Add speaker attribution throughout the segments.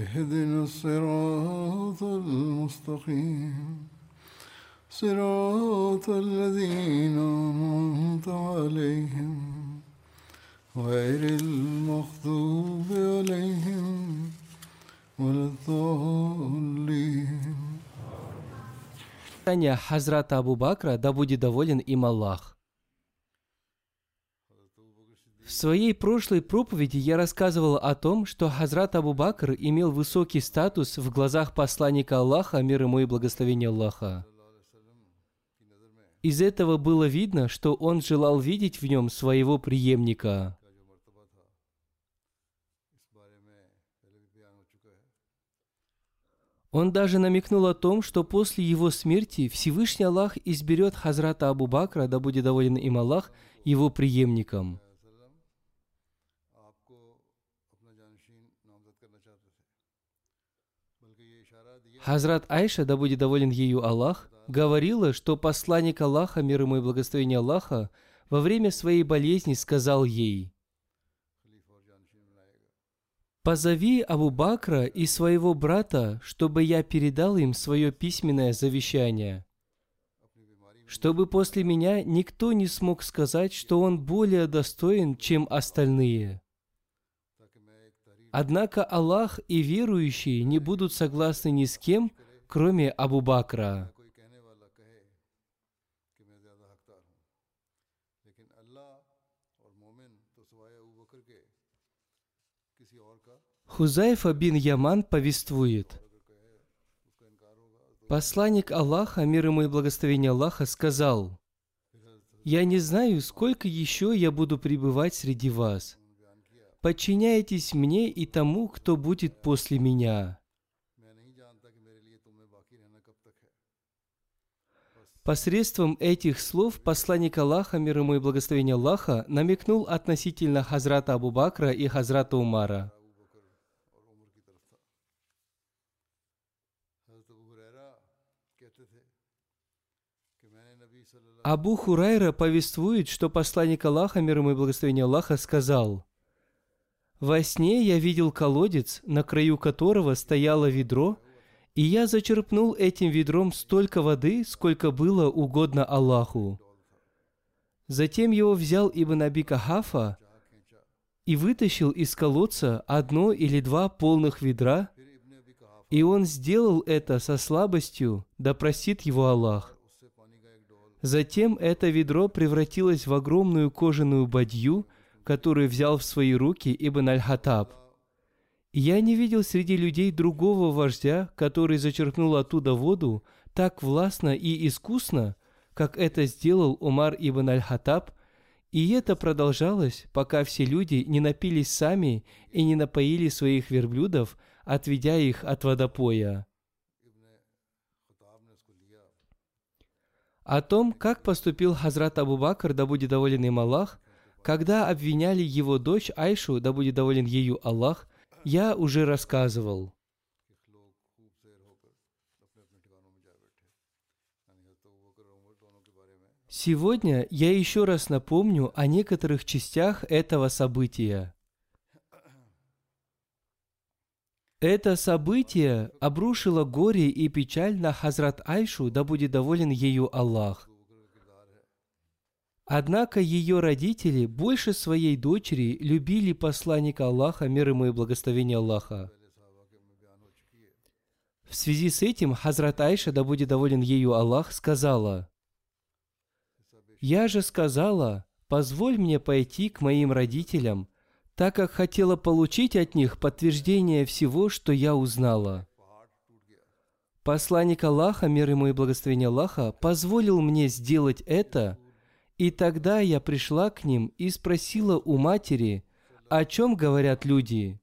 Speaker 1: اهدنا الصراط المستقيم صراط الذين أنعمت عليهم غير المغضوب عليهم ولا الضالين
Speaker 2: Деяния Хазрата Абу Бакра, да будет доволен им Аллах. В своей прошлой проповеди я рассказывал о том, что Хазрат Абу Бакр имел высокий статус в глазах посланника Аллаха, мир ему и благословение Аллаха. Из этого было видно, что он желал видеть в нем своего преемника. Он даже намекнул о том, что после его смерти Всевышний Аллах изберет Хазрата Абу Бакра, да будет доволен им Аллах, его преемником. Хазрат Айша, да будет доволен ею Аллах, говорила, что посланник Аллаха, мир ему и благословение Аллаха, во время своей болезни сказал ей, «Позови Абу Бакра и своего брата, чтобы я передал им свое письменное завещание, чтобы после меня никто не смог сказать, что он более достоин, чем остальные». Однако Аллах и верующие не будут согласны ни с кем, кроме Абу Бакра. Хузайфа бин Яман повествует. Посланник Аллаха, мир ему и благословение Аллаха, сказал, «Я не знаю, сколько еще я буду пребывать среди вас. Подчиняйтесь мне и тому, кто будет после меня». Посредством этих слов посланник Аллаха, мир ему и благословение Аллаха, намекнул относительно Хазрата Абу Бакра и Хазрата Умара. Абу Хурайра повествует, что посланник Аллаха, мир ему и благословение Аллаха, сказал, «Во сне я видел колодец, на краю которого стояло ведро, и я зачерпнул этим ведром столько воды, сколько было угодно Аллаху. Затем его взял Ибн Аби Кахафа и вытащил из колодца одно или два полных ведра, и он сделал это со слабостью, да простит его Аллах. Затем это ведро превратилось в огромную кожаную бадью, которую взял в свои руки Ибн Аль-Хатаб. Я не видел среди людей другого вождя, который зачерпнул оттуда воду так властно и искусно, как это сделал Умар ибн Аль-Хатаб, и это продолжалось, пока все люди не напились сами и не напоили своих верблюдов, отведя их от водопоя. О том, как поступил Хазрат Абу Бакр, да будет доволен им Аллах, когда обвиняли его дочь Айшу, да будет доволен ею Аллах, я уже рассказывал. Сегодня я еще раз напомню о некоторых частях этого события. Это событие обрушило горе и печаль на Хазрат Айшу, да будет доволен ею Аллах. Однако ее родители больше своей дочери любили посланника Аллаха, мир ему и благословение Аллаха. В связи с этим Хазрат Айша, да будет доволен ею Аллах, сказала, «Я же сказала, позволь мне пойти к моим родителям, так как хотела получить от них подтверждение всего, что я узнала». Посланник Аллаха, мир ему и благословение Аллаха, позволил мне сделать это, и тогда я пришла к ним и спросила у матери, о чем говорят люди.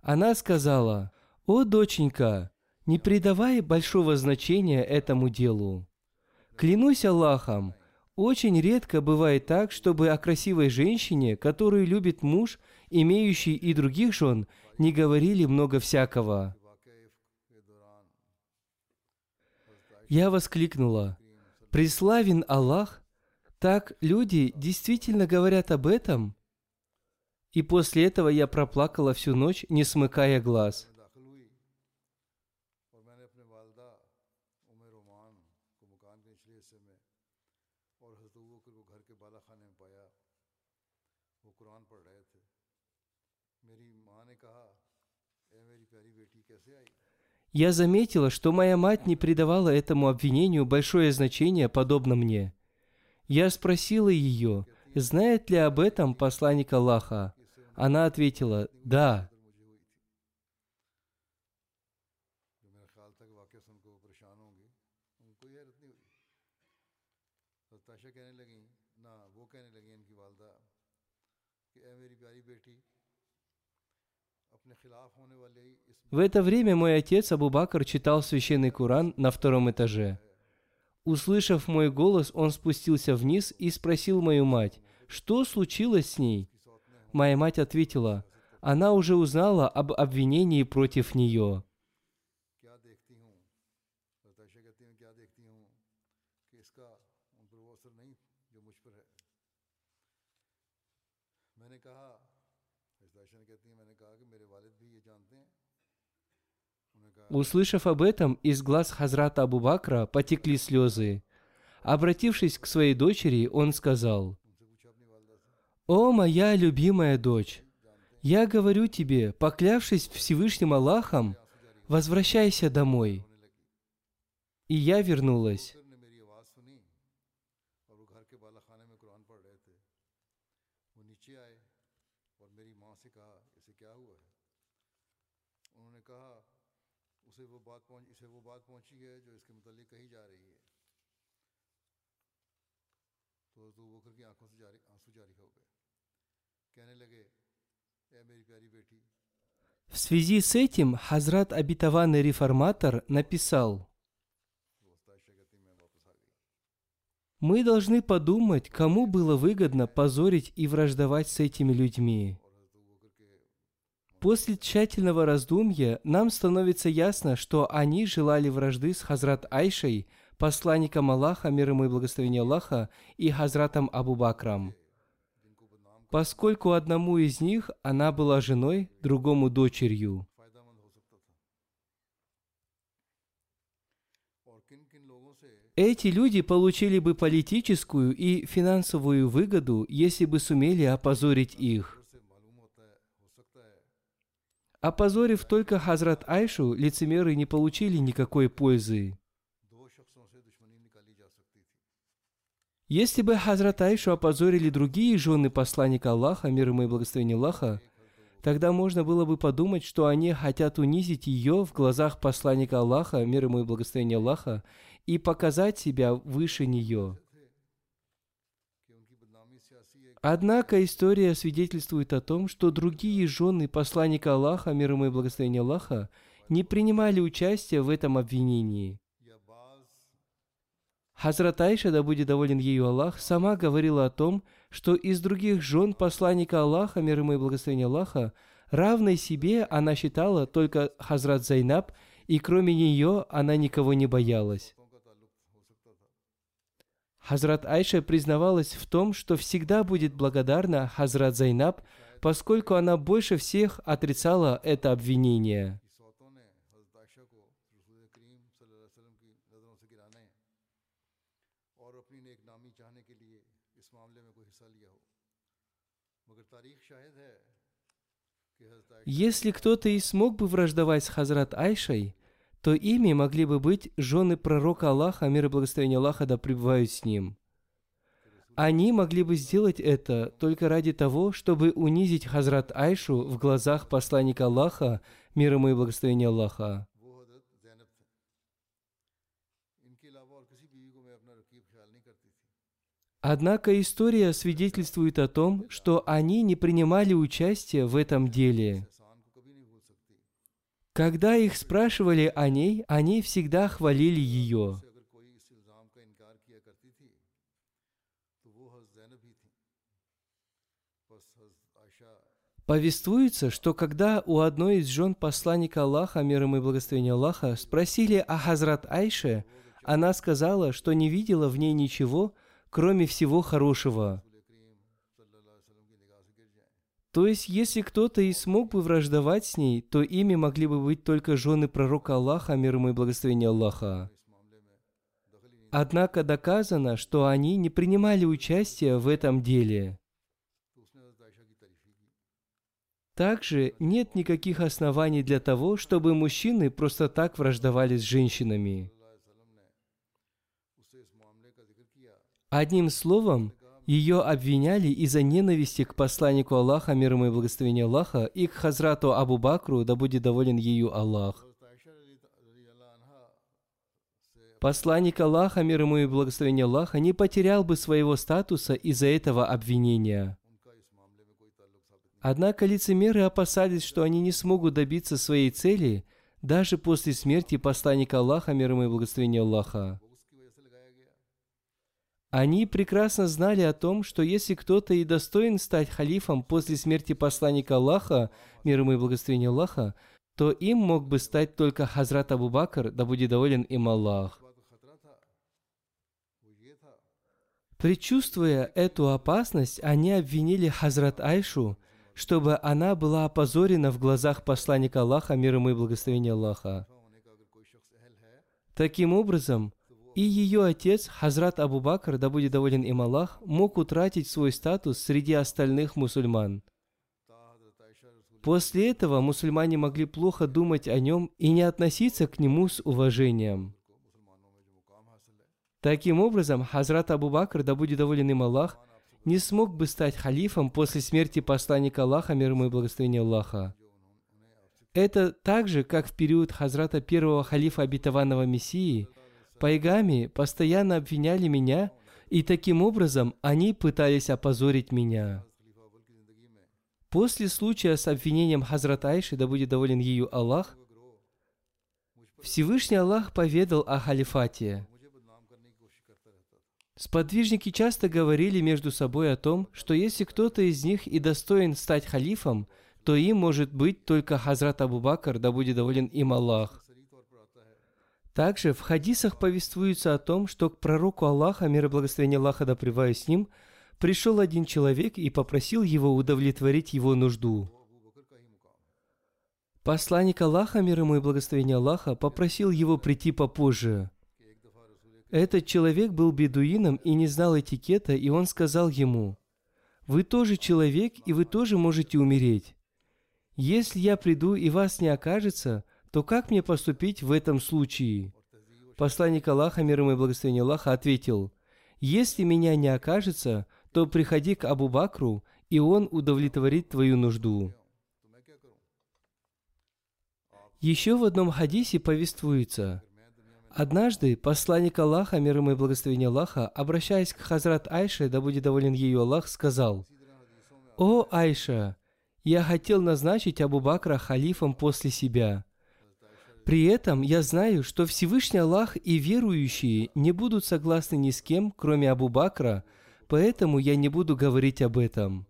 Speaker 2: Она сказала, «О, доченька, не придавай большого значения этому делу. Клянусь Аллахом, очень редко бывает так, чтобы о красивой женщине, которую любит муж, имеющий и других жен, не говорили много всякого. Я воскликнула, «Преславен Аллах! Так люди действительно говорят об этом?» И после этого я проплакала всю ночь, не смыкая глаз. Я заметила, что моя мать не придавала этому обвинению большое значение, подобно мне. Я спросила ее, знает ли об этом посланник Аллаха. Она ответила, да. В это время мой отец Абу Бакр читал священный Куран на втором этаже. Услышав мой голос, он спустился вниз и спросил мою мать, что случилось с ней. Моя мать ответила, она уже узнала об обвинении против нее. Услышав об этом, из глаз Хазрата Абу-Бакра потекли слезы. Обратившись к своей дочери, он сказал, «О, моя любимая дочь, я говорю тебе, поклявшись Всевышним Аллахом, возвращайся домой». И я вернулась. В связи с этим Хазрат Обетованный Реформатор написал, Мы должны подумать, кому было выгодно позорить и враждовать с этими людьми. После тщательного раздумья нам становится ясно, что они желали вражды с Хазрат Айшей, посланником Аллаха, мир ему и благословение Аллаха, и Хазратом Абу Бакрам поскольку одному из них она была женой, другому дочерью. Эти люди получили бы политическую и финансовую выгоду, если бы сумели опозорить их. Опозорив только Хазрат Айшу, лицемеры не получили никакой пользы. Если бы Хазрат Аишу опозорили другие жены посланника Аллаха, мир ему и благословение Аллаха, тогда можно было бы подумать, что они хотят унизить ее в глазах посланника Аллаха, мир ему и благословение Аллаха, и показать себя выше нее. Однако история свидетельствует о том, что другие жены посланника Аллаха, мир ему и благословение Аллаха, не принимали участия в этом обвинении. Хазрат Айша, да будет доволен ею Аллах, сама говорила о том, что из других жен посланника Аллаха, мир ему и благословение Аллаха, равной себе она считала только Хазрат Зайнаб, и кроме нее она никого не боялась. Хазрат Айша признавалась в том, что всегда будет благодарна Хазрат Зайнаб, поскольку она больше всех отрицала это обвинение. Если кто-то и смог бы враждовать с Хазрат Айшей, то ими могли бы быть жены пророка Аллаха, мир и благословение Аллаха да пребывают с ним. Они могли бы сделать это только ради того, чтобы унизить Хазрат Айшу в глазах посланника Аллаха, мир ему и благословение Аллаха. Однако история свидетельствует о том, что они не принимали участия в этом деле. Когда их спрашивали о ней, они всегда хвалили ее. Повествуется, что когда у одной из жен посланника Аллаха, мир ему и благословения Аллаха, спросили о Хазрат Айше, она сказала, что не видела в ней ничего, кроме всего хорошего. То есть, если кто-то и смог бы враждовать с ней, то ими могли бы быть только жены пророка Аллаха, мир ему и благословения Аллаха. Однако доказано, что они не принимали участия в этом деле. Также нет никаких оснований для того, чтобы мужчины просто так враждовали с женщинами. Одним словом, ее обвиняли из-за ненависти к посланнику Аллаха, мир ему и благословение Аллаха, и к Хазрату Абу Бакру, да будет доволен ею Аллах. Посланник Аллаха, мир ему и благословение Аллаха, не потерял бы своего статуса из-за этого обвинения. Однако лицемеры опасались, что они не смогут добиться своей цели даже после смерти посланника Аллаха, мир ему и благословение Аллаха. Они прекрасно знали о том, что если кто-то и достоин стать халифом после смерти посланника Аллаха, мир ему и благословение Аллаха, то им мог бы стать только Хазрат Абу Бакр, да будет доволен им Аллах. Причувствуя эту опасность, они обвинили Хазрат Айшу, чтобы она была опозорена в глазах посланника Аллаха, мир ему и благословение Аллаха. Таким образом, и ее отец, Хазрат Абу Бакр, да будет доволен им Аллах, мог утратить свой статус среди остальных мусульман. После этого мусульмане могли плохо думать о нем и не относиться к нему с уважением. Таким образом, Хазрат Абу Бакр, да будет доволен им Аллах, не смог бы стать халифом после смерти посланника Аллаха, мир ему и благословения Аллаха. Это так же, как в период Хазрата первого халифа обетованного Мессии – Пайгами постоянно обвиняли меня, и таким образом они пытались опозорить меня. После случая с обвинением Хазрат Айши, да будет доволен ею Аллах, Всевышний Аллах поведал о халифате. Сподвижники часто говорили между собой о том, что если кто-то из них и достоин стать халифом, то им может быть только Хазрат Абу Бакр, да будет доволен им Аллах. Также в хадисах повествуется о том, что к пророку Аллаха, мир и благословение Аллаха да с ним, пришел один человек и попросил его удовлетворить его нужду. Посланник Аллаха, мир ему и благословение Аллаха, попросил его прийти попозже. Этот человек был бедуином и не знал этикета, и он сказал ему, «Вы тоже человек, и вы тоже можете умереть. Если я приду и вас не окажется, то как мне поступить в этом случае? Посланник Аллаха, мир ему и благословение Аллаха, ответил, «Если меня не окажется, то приходи к Абу Бакру, и он удовлетворит твою нужду». Еще в одном хадисе повествуется, Однажды посланник Аллаха, мир ему и благословение Аллаха, обращаясь к Хазрат Айше, да будет доволен ею Аллах, сказал, «О Айша, я хотел назначить Абу Бакра халифом после себя. При этом я знаю, что Всевышний Аллах и верующие не будут согласны ни с кем, кроме Абу Бакра, поэтому я не буду говорить об этом.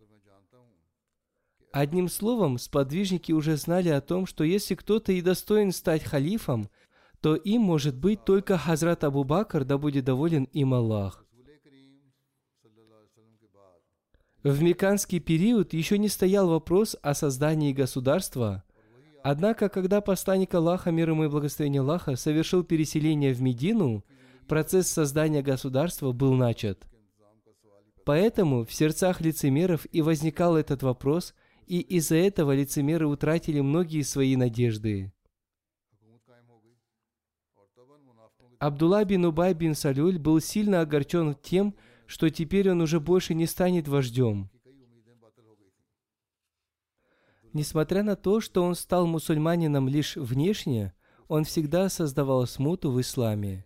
Speaker 2: Одним словом, сподвижники уже знали о том, что если кто-то и достоин стать халифом, то им может быть только Хазрат Абу Бакр, да будет доволен им Аллах. В меканский период еще не стоял вопрос о создании государства – Однако, когда посланник Аллаха, мир ему и благословение Аллаха, совершил переселение в Медину, процесс создания государства был начат. Поэтому в сердцах лицемеров и возникал этот вопрос, и из-за этого лицемеры утратили многие свои надежды. Абдулла бин Убай бин Салюль был сильно огорчен тем, что теперь он уже больше не станет вождем. Несмотря на то, что он стал мусульманином лишь внешне, он всегда создавал смуту в исламе.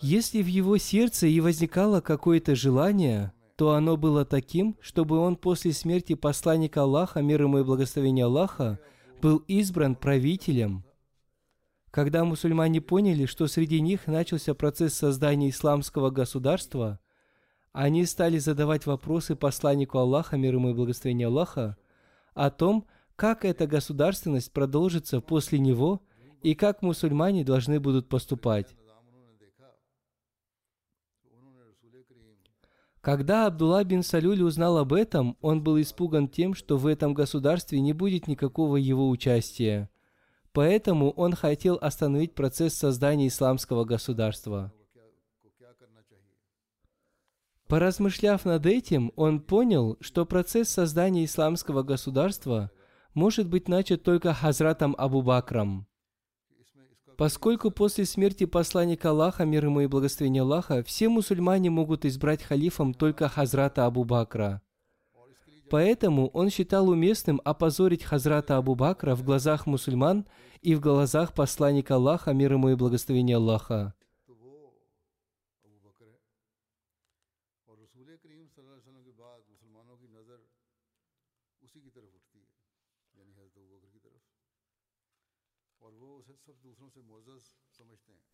Speaker 2: Если в его сердце и возникало какое-то желание, то оно было таким, чтобы он после смерти посланника Аллаха, мир ему и благословение Аллаха, был избран правителем. Когда мусульмане поняли, что среди них начался процесс создания исламского государства – они стали задавать вопросы посланнику Аллаха, мир ему и благословение Аллаха, о том, как эта государственность продолжится после него и как мусульмане должны будут поступать. Когда Абдулла бин Салюль узнал об этом, он был испуган тем, что в этом государстве не будет никакого его участия. Поэтому он хотел остановить процесс создания исламского государства. Поразмышляв над этим, он понял, что процесс создания исламского государства может быть начат только Хазратом Абу Бакром. Поскольку после смерти посланника Аллаха, мир ему и благословения Аллаха, все мусульмане могут избрать халифом только Хазрата Абу Бакра. Поэтому он считал уместным опозорить Хазрата Абу Бакра в глазах мусульман и в глазах посланника Аллаха, мир ему и благословения Аллаха.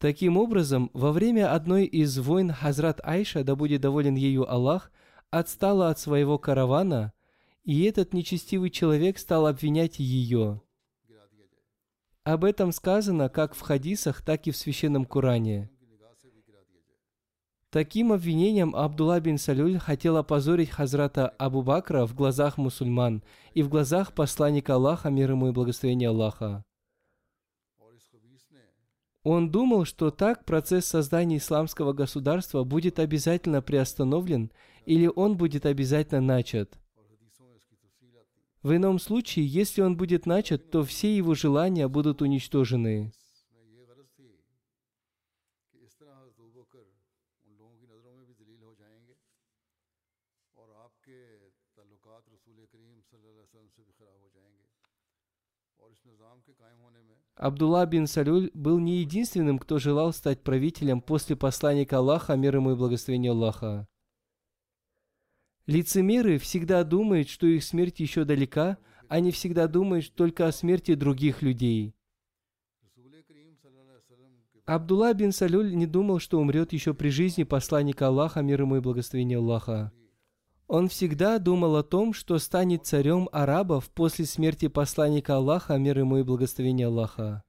Speaker 2: Таким образом, во время одной из войн Хазрат Айша, да будет доволен ею Аллах, отстала от своего каравана, и этот нечестивый человек стал обвинять ее. Об этом сказано как в хадисах, так и в священном Коране. Таким обвинением Абдулла бин Салюль хотел опозорить Хазрата Абу Бакра в глазах мусульман и в глазах посланника Аллаха, мир ему и благословения Аллаха. Он думал, что так процесс создания исламского государства будет обязательно приостановлен или он будет обязательно начат. В ином случае, если он будет начат, то все его желания будут уничтожены. Абдулла бин Салюль был не единственным, кто желал стать правителем после посланника Аллаха, мир ему и благословение Аллаха. Лицемеры всегда думают, что их смерть еще далека, а они всегда думают только о смерти других людей. Абдулла бин Салюль не думал, что умрет еще при жизни посланника Аллаха, мир ему и благословение Аллаха. Он всегда думал о том, что станет царем арабов после смерти посланника Аллаха, мир ему и благословение Аллаха.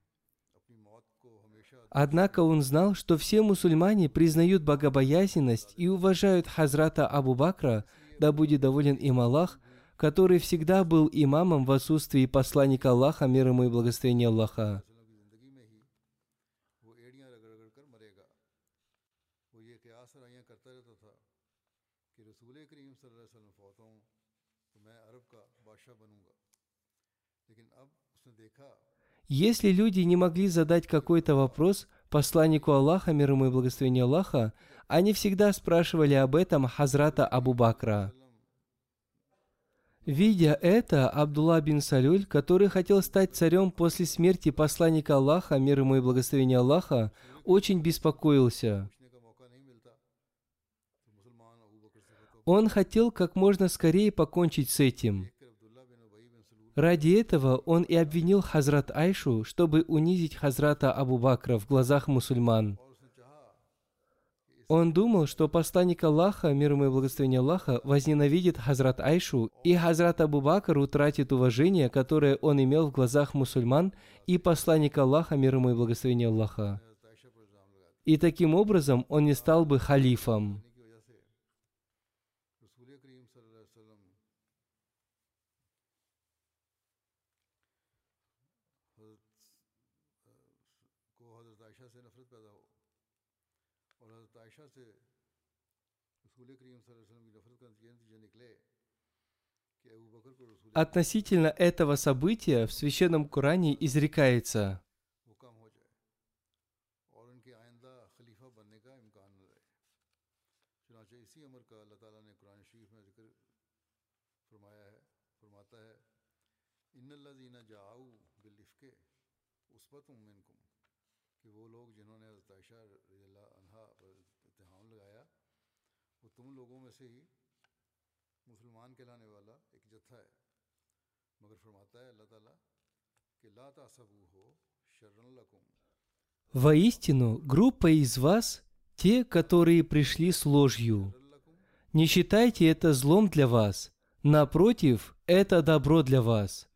Speaker 2: Однако он знал, что все мусульмане признают богобоязненность и уважают Хазрата Абу Бакра, да будет доволен им Аллах, который всегда был имамом в отсутствии посланника Аллаха, мир ему и благословение Аллаха. Если люди не могли задать какой-то вопрос посланнику Аллаха, мир ему и благословение Аллаха, они всегда спрашивали об этом Хазрата Абу Бакра. Видя это, Абдулла бин Салюль, который хотел стать царем после смерти посланника Аллаха, мир ему и благословение Аллаха, очень беспокоился. Он хотел как можно скорее покончить с этим. Ради этого он и обвинил Хазрат Айшу, чтобы унизить Хазрата Абу Бакра в глазах мусульман. Он думал, что посланник Аллаха, мир ему и благословение Аллаха, возненавидит Хазрат Айшу, и Хазрат Абу Бакр утратит уважение, которое он имел в глазах мусульман, и посланник Аллаха, мир ему и благословение Аллаха. И таким образом он не стал бы халифом. Относительно этого события в Священном Коране изрекается.
Speaker 1: مسلمان کہلانے
Speaker 2: «Воистину, группа из вас – те, которые пришли с ложью. Не считайте это злом для вас. Напротив, это добро для вас».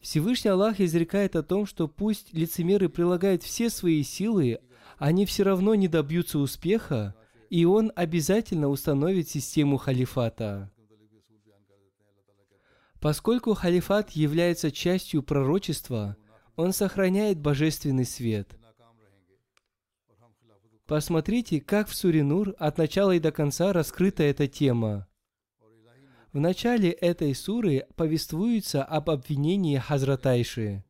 Speaker 2: Всевышний Аллах изрекает о том, что пусть лицемеры прилагают все свои силы, они все равно не добьются успеха, и он обязательно установит систему халифата. Поскольку халифат является частью пророчества, он сохраняет божественный свет. Посмотрите, как в Суре Нур от начала и до конца раскрыта эта тема. В начале этой суры повествуется об обвинении Хазратайши.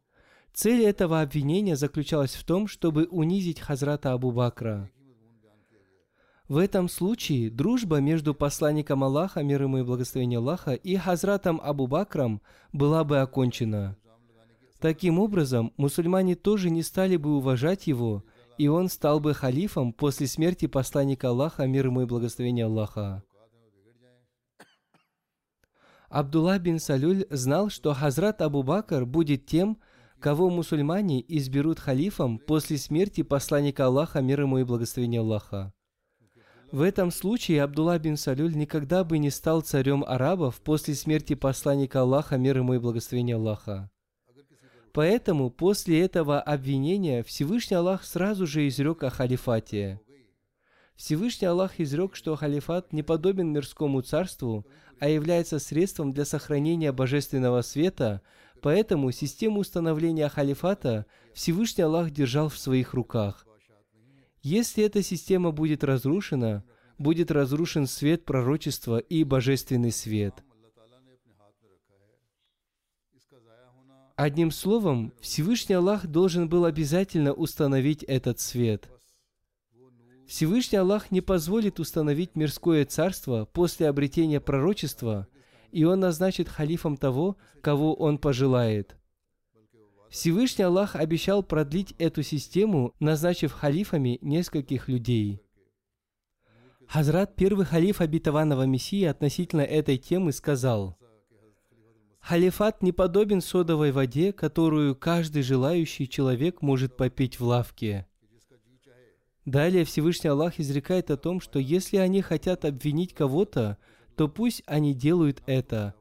Speaker 2: Цель этого обвинения заключалась в том, чтобы унизить Хазрата Абу Бакра. В этом случае дружба между посланником Аллаха, мир ему и благословение Аллаха, и Хазратом Абу Бакром была бы окончена. Таким образом, мусульмане тоже не стали бы уважать его, и он стал бы халифом после смерти посланника Аллаха, мир ему и благословение Аллаха. Абдулла бин Салюль знал, что Хазрат Абу Бакр будет тем, кого мусульмане изберут халифом после смерти посланника Аллаха, мир ему и благословение Аллаха. В этом случае Абдулла бин Салюль никогда бы не стал царем арабов после смерти посланника Аллаха, мир ему и благословение Аллаха. Поэтому после этого обвинения Всевышний Аллах сразу же изрек о халифате. Всевышний Аллах изрек, что халифат не подобен мирскому царству, а является средством для сохранения божественного света, поэтому систему установления халифата Всевышний Аллах держал в своих руках. Если эта система будет разрушена, будет разрушен свет пророчества и божественный свет. Одним словом, Всевышний Аллах должен был обязательно установить этот свет. Всевышний Аллах не позволит установить мирское царство после обретения пророчества, и Он назначит халифом того, кого Он пожелает – Всевышний Аллах обещал продлить эту систему, назначив халифами нескольких людей. Хазрат, первый халиф обетованного Мессии, относительно этой темы сказал, «Халифат не подобен содовой воде, которую каждый желающий человек может попить в лавке». Далее Всевышний Аллах изрекает о том, что если они хотят обвинить кого-то, то пусть они делают это.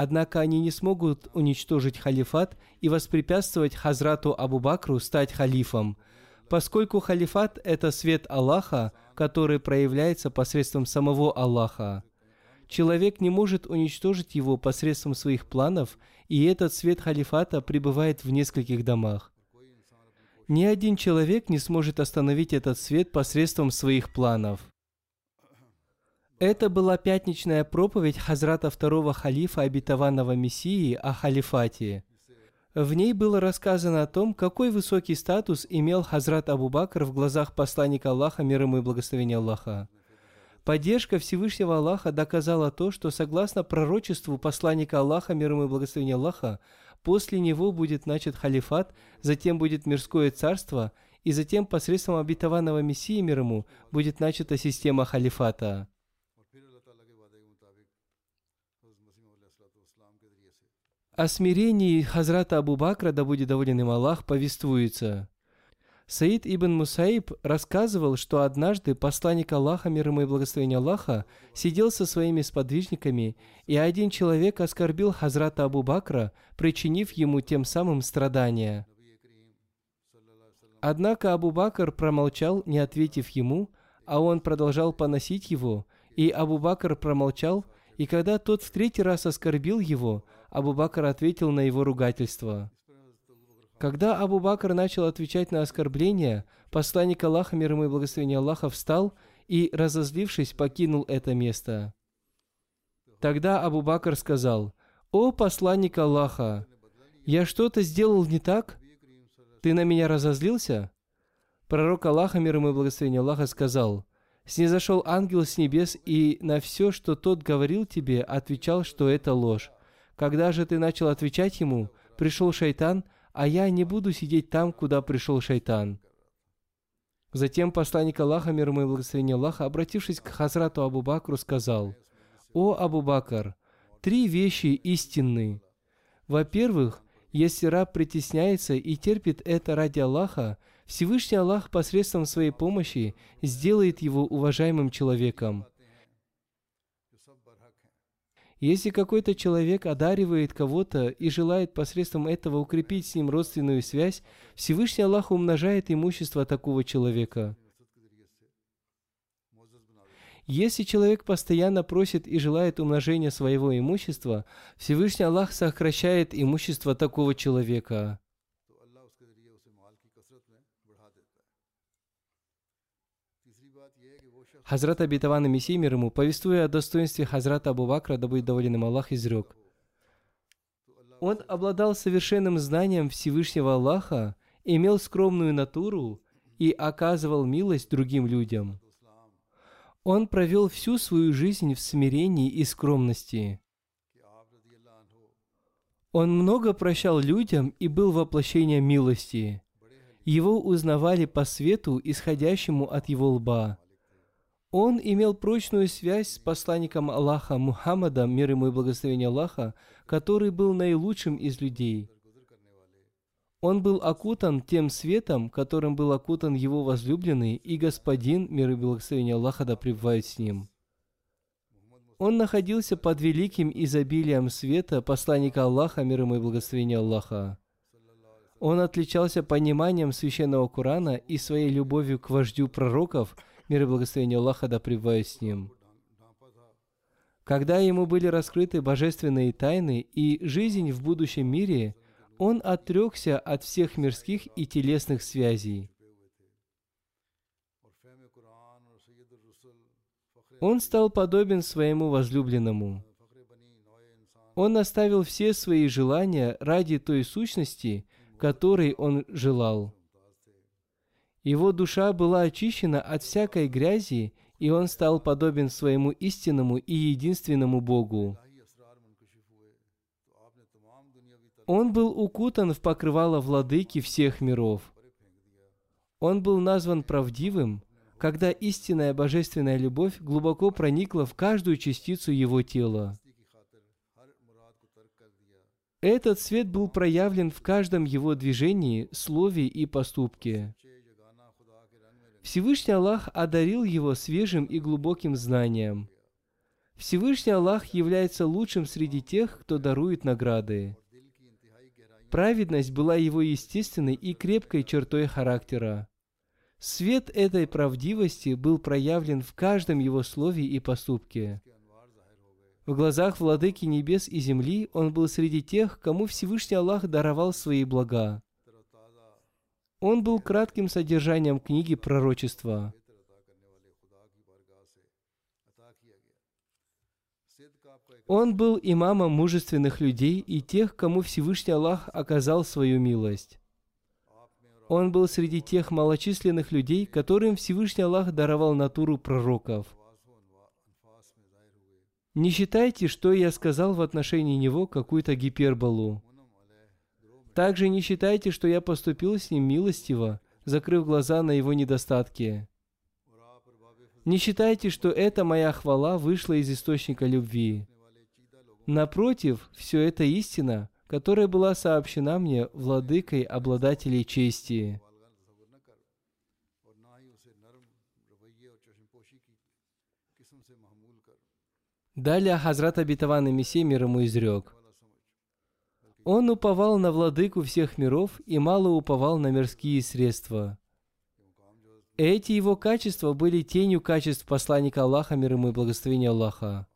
Speaker 2: Однако они не смогут уничтожить халифат и воспрепятствовать Хазрату Абу Бакру стать халифом, поскольку халифат – это свет Аллаха, который проявляется посредством самого Аллаха. Человек не может уничтожить его посредством своих планов, и этот свет халифата пребывает в нескольких домах. Ни один человек не сможет остановить этот свет посредством своих планов. Это была пятничная проповедь Хазрата второго халифа обетованного Мессии о халифате. В ней было рассказано о том, какой высокий статус имел Хазрат Абу Бакр в глазах посланника Аллаха, мир ему и благословения Аллаха. Поддержка Всевышнего Аллаха доказала то, что согласно пророчеству посланника Аллаха, мир ему и благословения Аллаха, после него будет начат халифат, затем будет мирское царство, и затем посредством обетованного Мессии мир ему будет начата система халифата. О смирении Хазрата Абу Бакра, да будет доволен им Аллах, повествуется. Саид ибн Мусаиб рассказывал, что однажды посланник Аллаха, мир ему и благословение Аллаха, сидел со своими сподвижниками, и один человек оскорбил Хазрата Абу Бакра, причинив ему тем самым страдания. Однако Абу Бакр промолчал, не ответив ему, а он продолжал поносить его, и Абу Бакр промолчал, и когда тот в третий раз оскорбил его, Абу Бакр ответил на его ругательство. Когда Абу Бакр начал отвечать на оскорбления, посланник Аллаха, мир ему и благословение Аллаха, встал и, разозлившись, покинул это место. Тогда Абу Бакр сказал, «О посланник Аллаха, я что-то сделал не так? Ты на меня разозлился?» Пророк Аллаха, мир ему и благословение Аллаха, сказал, «Снизошел ангел с небес и на все, что тот говорил тебе, отвечал, что это ложь. Когда же ты начал отвечать ему, пришел шайтан, а я не буду сидеть там, куда пришел шайтан». Затем посланник Аллаха, мир ему и благословение Аллаха, обратившись к Хазрату Абу Бакру, сказал, «О Абу Бакр, три вещи истинны. Во-первых, если раб притесняется и терпит это ради Аллаха, Всевышний Аллах посредством своей помощи сделает его уважаемым человеком. Если какой-то человек одаривает кого-то и желает посредством этого укрепить с ним родственную связь, Всевышний Аллах умножает имущество такого человека. Если человек постоянно просит и желает умножения своего имущества, Всевышний Аллах сокращает имущество такого человека. Хазрат и Мессия мир ему, повествуя о достоинстве Хазрата Абу Бакра, да будет доволен им Аллах, изрек. Он обладал совершенным знанием Всевышнего Аллаха, имел скромную натуру и оказывал милость другим людям. Он провел всю свою жизнь в смирении и скромности. Он много прощал людям и был воплощением милости. Его узнавали по свету, исходящему от его лба. Он имел прочную связь с посланником Аллаха Мухаммадом, мир ему и благословение Аллаха, который был наилучшим из людей. Он был окутан тем светом, которым был окутан его возлюбленный и господин, мир и благословение Аллаха да пребывает с ним. Он находился под великим изобилием света посланника Аллаха, мир ему и благословение Аллаха. Он отличался пониманием священного Корана и своей любовью к вождю пророков – мир и благословение Аллаха да пребывает с ним. Когда ему были раскрыты божественные тайны и жизнь в будущем мире, он отрекся от всех мирских и телесных связей. Он стал подобен своему возлюбленному. Он оставил все свои желания ради той сущности, которой он желал. Его душа была очищена от всякой грязи, и он стал подобен своему истинному и единственному Богу. Он был укутан в покрывало владыки всех миров. Он был назван правдивым, когда истинная божественная любовь глубоко проникла в каждую частицу его тела. Этот свет был проявлен в каждом его движении, слове и поступке. Всевышний Аллах одарил его свежим и глубоким знанием. Всевышний Аллах является лучшим среди тех, кто дарует награды. Праведность была его естественной и крепкой чертой характера. Свет этой правдивости был проявлен в каждом его слове и поступке. В глазах владыки небес и земли он был среди тех, кому Всевышний Аллах даровал свои блага. Он был кратким содержанием книги пророчества. Он был имамом мужественных людей и тех, кому Всевышний Аллах оказал свою милость. Он был среди тех малочисленных людей, которым Всевышний Аллах даровал натуру пророков. Не считайте, что я сказал в отношении него какую-то гиперболу. Также не считайте, что я поступил с ним милостиво, закрыв глаза на его недостатки. Не считайте, что эта моя хвала вышла из источника любви. Напротив, все это истина, которая была сообщена мне владыкой обладателей чести. Далее Хазрат Абитаван и Мессия мир ему изрек. Он уповал на владыку всех миров и мало уповал на мирские средства. Эти его качества были тенью качеств посланника Аллаха, мир ему и благословения Аллаха.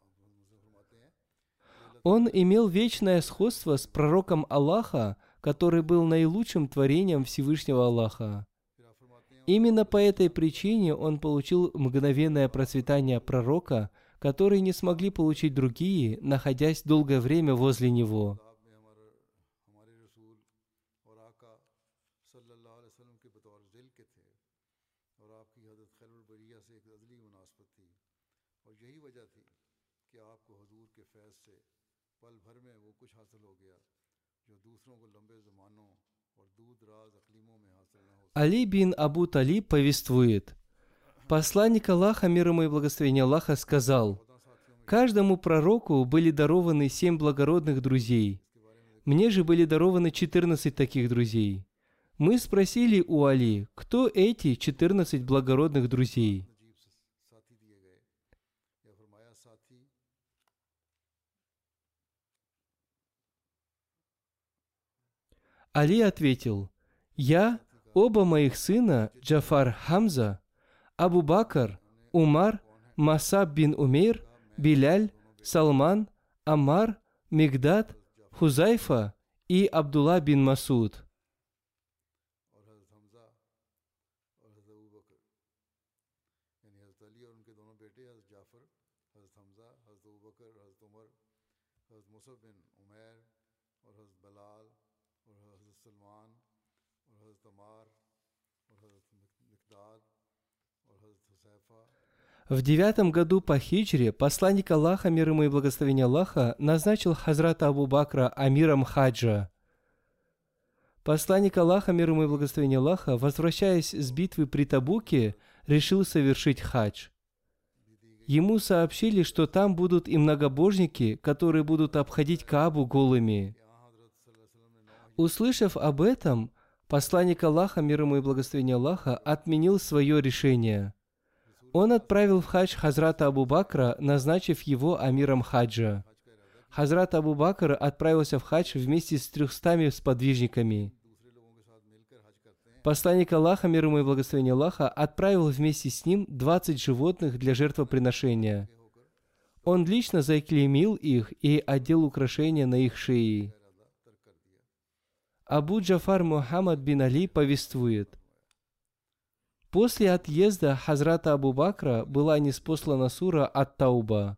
Speaker 2: Он имел вечное сходство с пророком Аллаха, который был наилучшим творением Всевышнего Аллаха. Именно по этой причине он получил мгновенное процветание пророка, которые не смогли получить другие, находясь долгое время возле него. Али бин Абу Тали повествует. Посланник Аллаха, мир ему и благословение Аллаха, сказал, «Каждому пророку были дарованы семь благородных друзей. Мне же были дарованы четырнадцать таких друзей». Мы спросили у Али, кто эти четырнадцать благородных друзей – Али ответил, «Я оба моих сына, Джафар Хамза, Абу Бакр, Умар, Масаб бин Умейр, Биляль, Салман, Амар, Мигдад, Хузайфа и Абдулла бин Масуд». В девятом году по хиджре посланник Аллаха, мир ему и благословение Аллаха, назначил Хазрата Абу Бакра амиром хаджа. Посланник Аллаха, мир ему и благословение Аллаха, возвращаясь с битвы при Табуке, решил совершить хадж. Ему сообщили, что там будут и многобожники, которые будут обходить Каабу голыми. Услышав об этом, посланник Аллаха, мир ему и благословение Аллаха, отменил свое решение. Он отправил в хадж Хазрата Абу Бакра, назначив его амиром хаджа. Хазрат Абу Бакр отправился в хадж вместе с трехстами сподвижниками. Посланник Аллаха, мир ему и благословение Аллаха, отправил вместе с ним 20 животных для жертвоприношения. Он лично заклеймил их и одел украшения на их шеи. Абу Джафар Мухаммад бин Али повествует. После отъезда Хазрата Абу Бакра была неспослана сура от Тауба.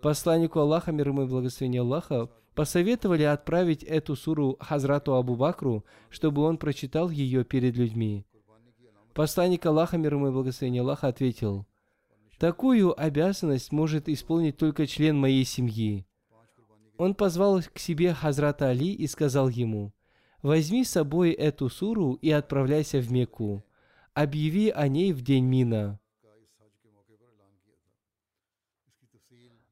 Speaker 2: Посланнику Аллаха, мир ему и благословение Аллаха, посоветовали отправить эту суру Хазрату Абу Бакру, чтобы он прочитал ее перед людьми. Посланник Аллаха, мир ему и благословение Аллаха, ответил, «Такую обязанность может исполнить только член моей семьи». Он позвал к себе Хазрата Али и сказал ему, «Возьми с собой эту суру и отправляйся в Мекку. Объяви о ней в день Мина».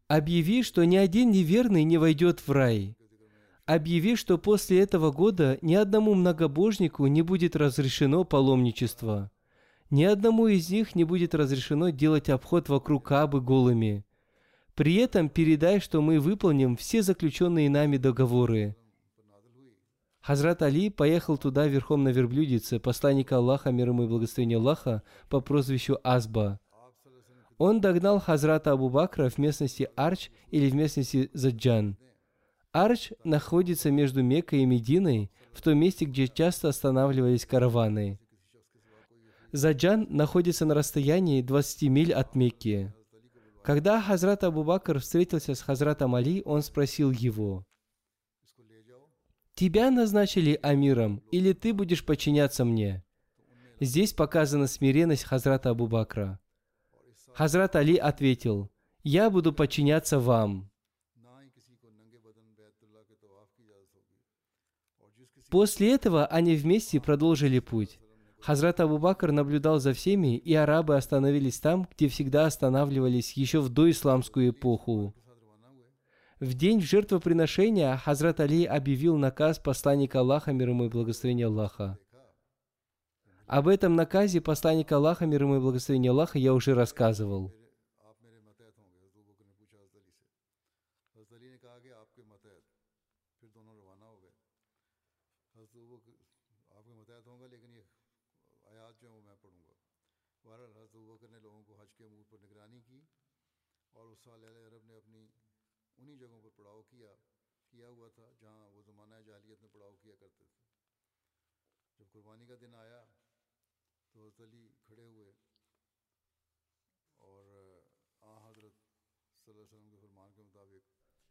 Speaker 2: Объяви, что ни один неверный не войдет в рай. Объяви, что после этого года ни одному многобожнику не будет разрешено паломничество. Ни одному из них не будет разрешено делать обход вокруг Кабы голыми. При этом передай, что мы выполним все заключенные нами договоры. Хазрат Али поехал туда верхом на верблюдице посланника Аллаха, мир ему и благословение Аллаха, по прозвищу Азба. Он догнал Хазрата Абу Бакра в местности Арч или в местности Заджан. Арч находится между Меккой и Мединой, в том месте, где часто останавливались караваны. Заджан находится на расстоянии 20 миль от Мекки. Когда Хазрат Абу Бакр встретился с Хазратом Али, он спросил его, «Тебя назначили амиром, или ты будешь подчиняться мне?» Здесь показана смиренность Хазрата Абу Бакра. Хазрат Али ответил, «Я буду подчиняться вам». После этого они вместе продолжили путь. Хазрат Абу Бакр наблюдал за всеми, и арабы остановились там, где всегда останавливались еще в доисламскую эпоху. В день жертвоприношения Хазрат Али объявил наказ посланника Аллаха, мир ему и благословение Аллаха. Об этом наказе посланника Аллаха, мир ему и благословение Аллаха, я уже рассказывал.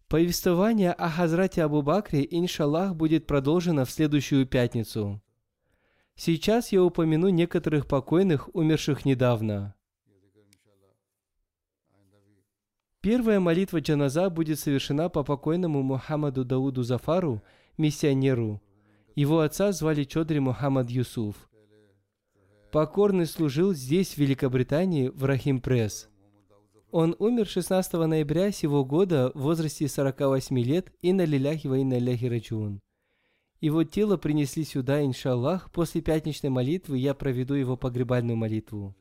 Speaker 2: Повествование о Хазрате Абу Бакре, иншаллах, будет продолжено в следующую пятницу. Сейчас я упомяну некоторых покойных, умерших недавно. Первая молитва джаназа будет совершена по покойному Мухаммаду Дауду Зафару, миссионеру, его отца звали Чодри Мухаммад Юсуф. Покорный служил здесь, в Великобритании, в Рахим Пресс. Он умер 16 ноября сего года в возрасте 48 лет и на лиляхи ва иляхи раджун. Его тело принесли сюда, иншаллах. После пятничной молитвы я проведу его погребальную молитву.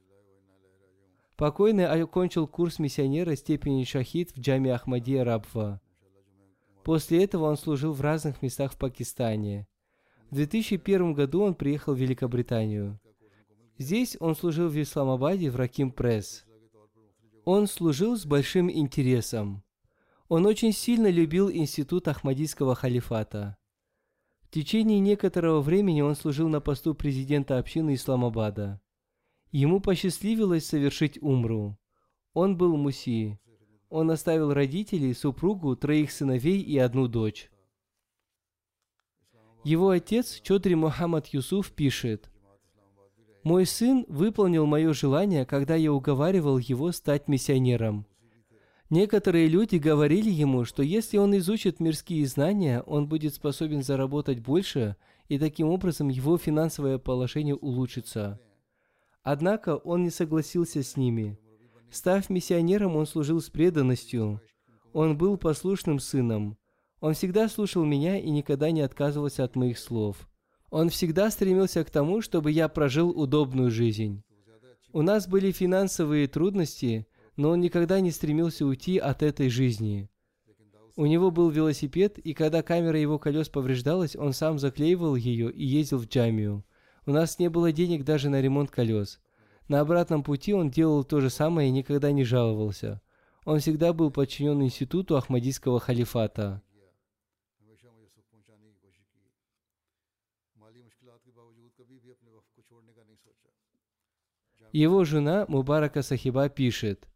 Speaker 2: Покойный окончил курс миссионера степени шахид в джаме Ахмадия Рабва. После этого он служил в разных местах в Пакистане. В 2001 году он приехал в Великобританию. Здесь он служил в Исламабаде в Раким Пресс. Он служил с большим интересом. Он очень сильно любил институт Ахмадийского халифата. В течение некоторого времени он служил на посту президента общины Исламабада. Ему посчастливилось совершить умру. Он был муси. Он оставил родителей, супругу, троих сыновей и одну дочь. Его отец, Чодри Мухаммад Юсуф, пишет, «Мой сын выполнил мое желание, когда я уговаривал его стать миссионером. Некоторые люди говорили ему, что если он изучит мирские знания, он будет способен заработать больше, и таким образом его финансовое положение улучшится. Однако он не согласился с ними. Став миссионером, он служил с преданностью. Он был послушным сыном. Он всегда слушал меня и никогда не отказывался от моих слов. Он всегда стремился к тому, чтобы я прожил удобную жизнь. У нас были финансовые трудности, но он никогда не стремился уйти от этой жизни. У него был велосипед, и когда камера его колес повреждалась, он сам заклеивал ее и ездил в джамию. У нас не было денег даже на ремонт колес. На обратном пути он делал то же самое и никогда не жаловался. Он всегда был подчинен институту Ахмадийского халифата. Его жена Мубарака Сахиба пишет,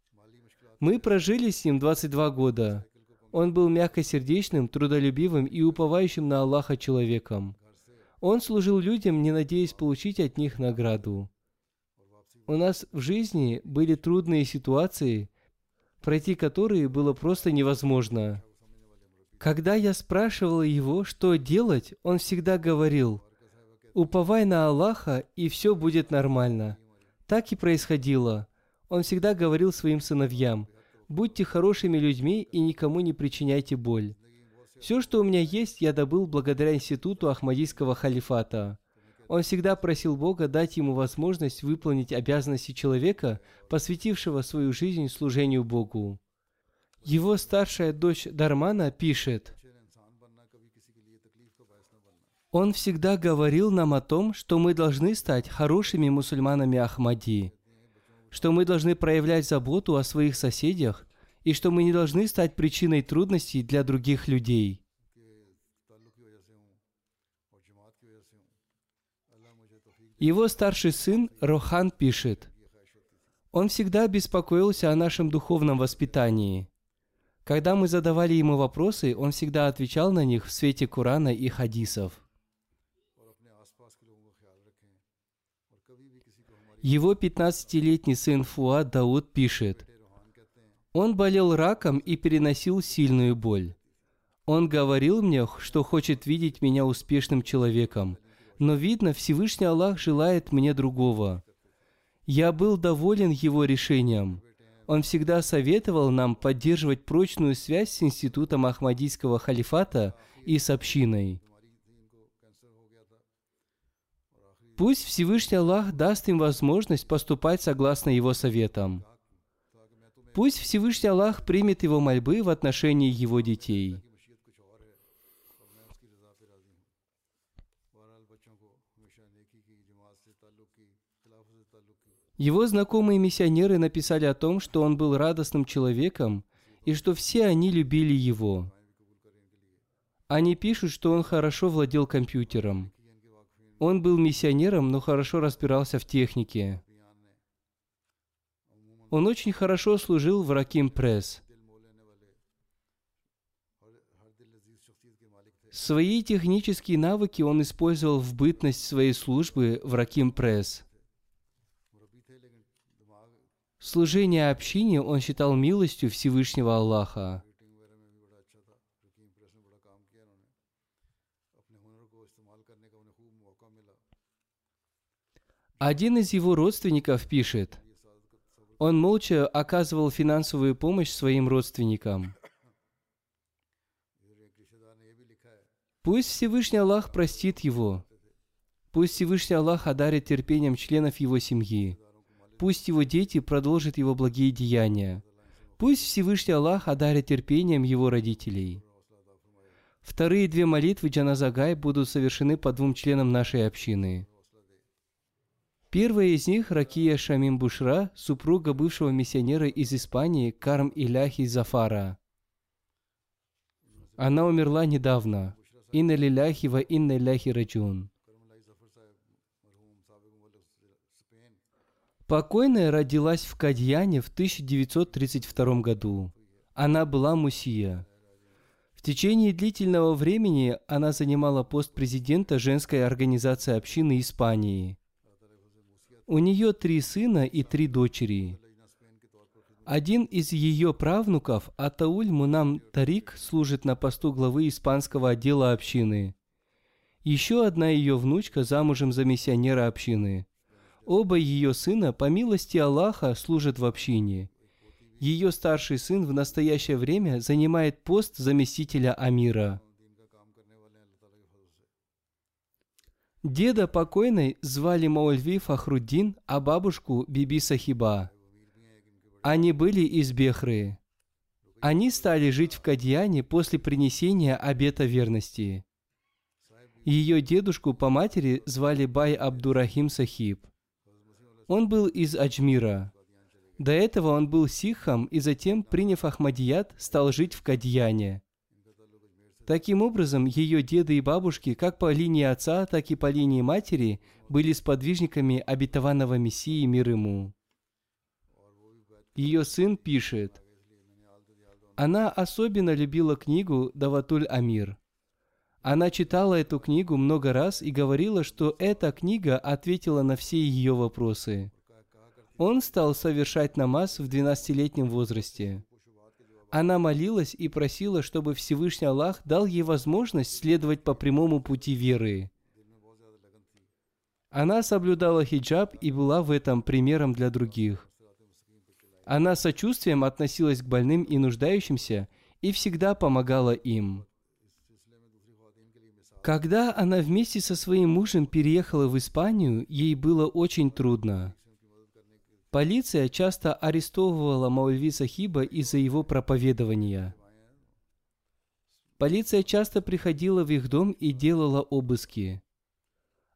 Speaker 2: «Мы прожили с ним 22 года. Он был мягкосердечным, трудолюбивым и уповающим на Аллаха человеком. Он служил людям, не надеясь получить от них награду. У нас в жизни были трудные ситуации, пройти которые было просто невозможно. Когда я спрашивала его, что делать, он всегда говорил, «Уповай на Аллаха, и все будет нормально». Так и происходило. Он всегда говорил своим сыновьям, «Будьте хорошими людьми и никому не причиняйте боль». Все, что у меня есть, я добыл благодаря институту Ахмадийского халифата. Он всегда просил Бога дать ему возможность выполнить обязанности человека, посвятившего свою жизнь служению Богу. Его старшая дочь Дармана пишет, он всегда говорил нам о том, что мы должны стать хорошими мусульманами Ахмади, что мы должны проявлять заботу о своих соседях и что мы не должны стать причиной трудностей для других людей – Его старший сын Рохан пишет, «Он всегда беспокоился о нашем духовном воспитании. Когда мы задавали ему вопросы, он всегда отвечал на них в свете Курана и хадисов». Его 15-летний сын Фуа Дауд пишет, «Он болел раком и переносил сильную боль. Он говорил мне, что хочет видеть меня успешным человеком, но, видно, Всевышний Аллах желает мне другого. Я был доволен его решением. Он всегда советовал нам поддерживать прочную связь с Институтом Ахмадийского халифата и с общиной – Пусть Всевышний Аллах даст им возможность поступать согласно Его советам. Пусть Всевышний Аллах примет его мольбы в отношении его детей. Его знакомые миссионеры написали о том, что он был радостным человеком и что все они любили его. Они пишут, что он хорошо владел компьютером. Он был миссионером, но хорошо разбирался в технике. Он очень хорошо служил в Раким Пресс. Свои технические навыки он использовал в бытность своей службы в Раким Пресс. Служение общине он считал милостью Всевышнего Аллаха. Один из его родственников пишет, он молча оказывал финансовую помощь своим родственникам. Пусть Всевышний Аллах простит его. Пусть Всевышний Аллах одарит терпением членов его семьи. Пусть его дети продолжат его благие деяния. Пусть Всевышний Аллах одарит терпением его родителей. Вторые две молитвы Джаназагай будут совершены по двум членам нашей общины. Первая из них – Ракия Шамим Бушра, супруга бывшего миссионера из Испании Карм Иляхи Зафара. Она умерла недавно. Инна лиляхи ва инна ляхи раджун. Покойная родилась в Кадьяне в 1932 году. Она была мусия. В течение длительного времени она занимала пост президента женской организации общины Испании. У нее три сына и три дочери. Один из ее правнуков, Атауль Мунам Тарик, служит на посту главы испанского отдела общины. Еще одна ее внучка замужем за миссионера общины. Оба ее сына, по милости Аллаха, служат в общине. Ее старший сын в настоящее время занимает пост заместителя Амира. Деда покойной звали Маульви Фахруддин, а бабушку Биби Сахиба. Они были из Бехры. Они стали жить в Кадьяне после принесения обета верности. Ее дедушку по матери звали Бай Абдурахим Сахиб. Он был из Аджмира. До этого он был сихом и затем, приняв Ахмадият, стал жить в Кадьяне. Таким образом, ее деды и бабушки, как по линии отца, так и по линии матери, были сподвижниками обетованного Мессии мир ему. Ее сын пишет, она особенно любила книгу «Даватуль Амир». Она читала эту книгу много раз и говорила, что эта книга ответила на все ее вопросы. Он стал совершать намаз в 12-летнем возрасте. Она молилась и просила, чтобы Всевышний Аллах дал ей возможность следовать по прямому пути веры. Она соблюдала хиджаб и была в этом примером для других. Она сочувствием относилась к больным и нуждающимся и всегда помогала им. Когда она вместе со своим мужем переехала в Испанию, ей было очень трудно. Полиция часто арестовывала Маульви Сахиба из-за его проповедования. Полиция часто приходила в их дом и делала обыски.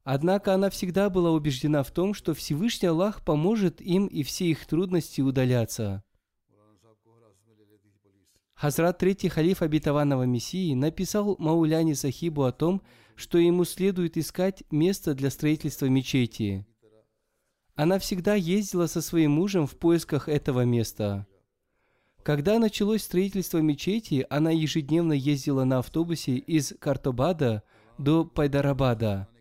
Speaker 2: Однако она всегда была убеждена в том, что Всевышний Аллах поможет им и все их трудности удаляться. Хазрат Третий Халиф Обетованного Мессии написал Мауляне Сахибу о том, что ему следует искать место для строительства мечети. Она всегда ездила со своим мужем в поисках этого места. Когда началось строительство мечети, она ежедневно ездила на автобусе из Картобада до Пайдарабада –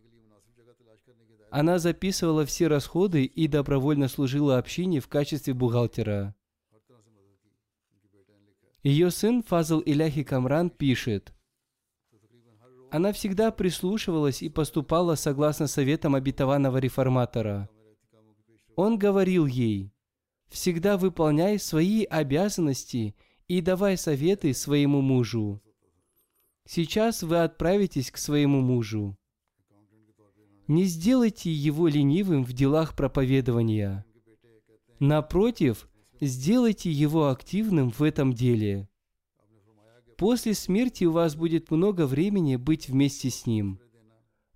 Speaker 2: она записывала все расходы и добровольно служила общине в качестве бухгалтера. Ее сын Фазл Иляхи Камран пишет, она всегда прислушивалась и поступала согласно советам обетованного реформатора. Он говорил ей, всегда выполняй свои обязанности и давай советы своему мужу. Сейчас вы отправитесь к своему мужу. Не сделайте его ленивым в делах проповедования. Напротив, сделайте его активным в этом деле. После смерти у вас будет много времени быть вместе с ним.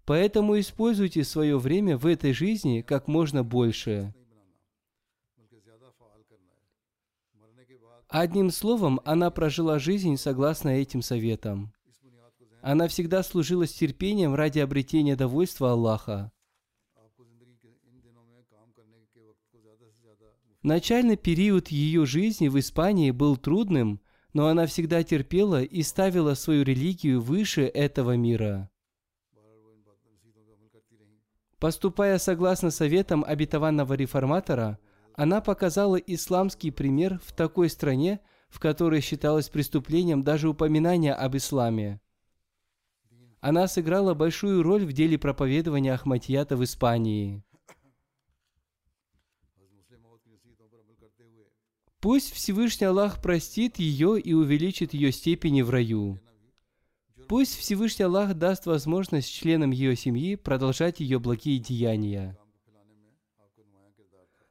Speaker 2: Поэтому используйте свое время в этой жизни как можно больше. Одним словом, она прожила жизнь согласно этим советам. Она всегда служила с терпением ради обретения довольства Аллаха. Начальный период ее жизни в Испании был трудным, но она всегда терпела и ставила свою религию выше этого мира. Поступая согласно советам обетованного реформатора, она показала исламский пример в такой стране, в которой считалось преступлением даже упоминание об исламе. Она сыграла большую роль в деле проповедования Ахматията в Испании. Пусть Всевышний Аллах простит ее и увеличит ее степени в раю. Пусть Всевышний Аллах даст возможность членам ее семьи продолжать ее благие деяния.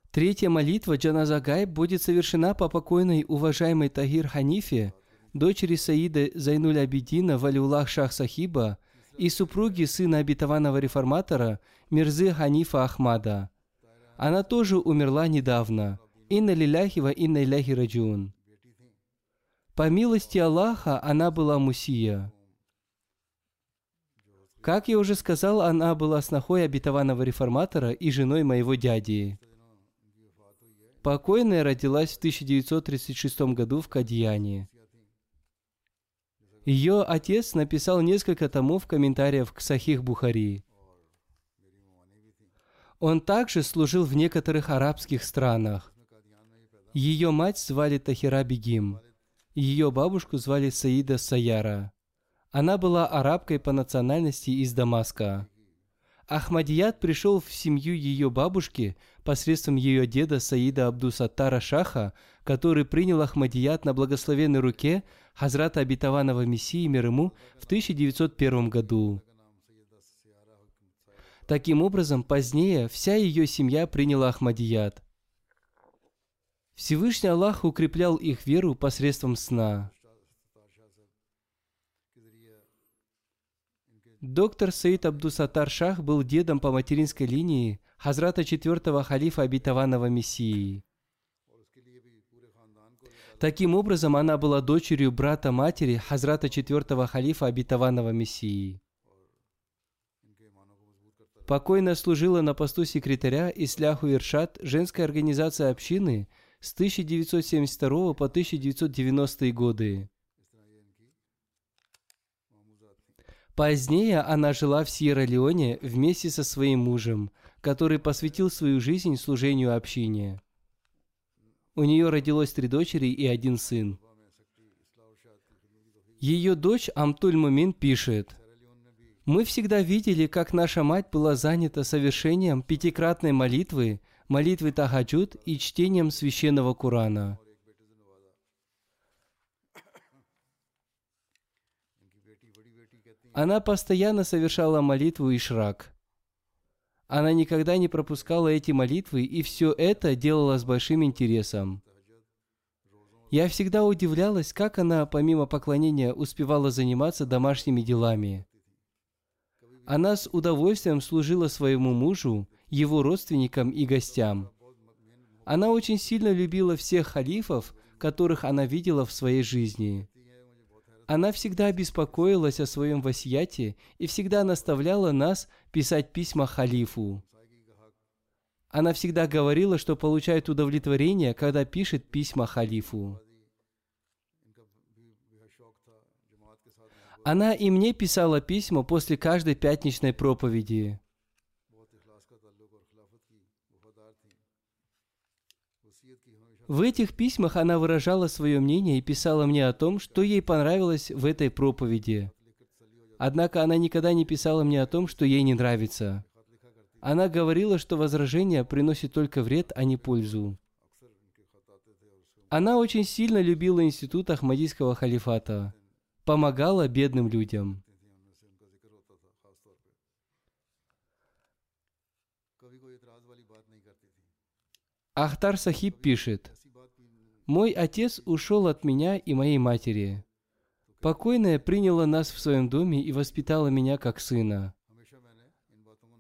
Speaker 2: Третья молитва Джаназа Гай будет совершена по покойной уважаемой Тагир Ханифе, дочери Саида Зайнуль Абидина Валиулах Шах Сахиба и супруге сына обетованного реформатора Мирзы Ханифа Ахмада. Она тоже умерла недавно. Инна лиляхива инна иляхи раджун. По милости Аллаха она была мусия. Как я уже сказал, она была снохой обетованного реформатора и женой моего дяди. Покойная родилась в 1936 году в Кадьяне. Ее отец написал несколько томов комментариев к Сахих Бухари. Он также служил в некоторых арабских странах. Ее мать звали Тахира Бегим. Ее бабушку звали Саида Саяра. Она была арабкой по национальности из Дамаска. Ахмадият пришел в семью ее бабушки посредством ее деда Саида Абдусаттара Шаха, который принял Ахмадият на благословенной руке Хазрата Обетованного Мессии мир ему в 1901 году. Таким образом, позднее вся ее семья приняла Ахмадият. Всевышний Аллах укреплял их веру посредством сна. Доктор Саид Абдусатар Шах был дедом по материнской линии Хазрата четвертого халифа обетованного Мессии. Таким образом, она была дочерью брата матери Хазрата четвертого халифа обетованного Мессии. Покойно служила на посту секретаря Исляху Иршат женской организации общины с 1972 по 1990 годы. Позднее она жила в Сьерра-Леоне вместе со своим мужем, который посвятил свою жизнь служению общине. У нее родилось три дочери и один сын. Ее дочь Амтуль Мумин пишет, «Мы всегда видели, как наша мать была занята совершением пятикратной молитвы, молитвы Тахаджуд и чтением священного Курана. Она постоянно совершала молитву Ишрак. Она никогда не пропускала эти молитвы, и все это делала с большим интересом. Я всегда удивлялась, как она, помимо поклонения, успевала заниматься домашними делами. Она с удовольствием служила своему мужу, его родственникам и гостям. Она очень сильно любила всех халифов, которых она видела в своей жизни. Она всегда беспокоилась о своем васияте и всегда наставляла нас писать письма халифу. Она всегда говорила, что получает удовлетворение, когда пишет письма халифу. Она и мне писала письма после каждой пятничной проповеди. В этих письмах она выражала свое мнение и писала мне о том, что ей понравилось в этой проповеди. Однако она никогда не писала мне о том, что ей не нравится. Она говорила, что возражения приносят только вред, а не пользу. Она очень сильно любила институт Ахмадийского халифата, помогала бедным людям. Ахтар Сахиб пишет, «Мой отец ушел от меня и моей матери. Покойная приняла нас в своем доме и воспитала меня как сына.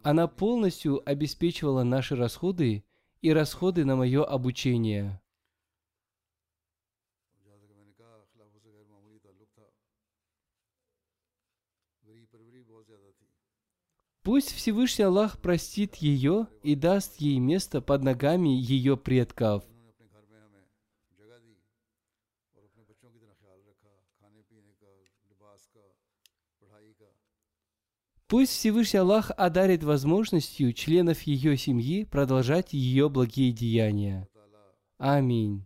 Speaker 2: Она полностью обеспечивала наши расходы и расходы на мое обучение. Пусть Всевышний Аллах простит ее и даст ей место под ногами ее предков. Пусть Всевышний Аллах одарит возможностью членов ее семьи продолжать ее благие деяния. Аминь.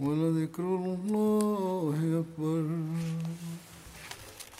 Speaker 1: ولذكر الله أكبر.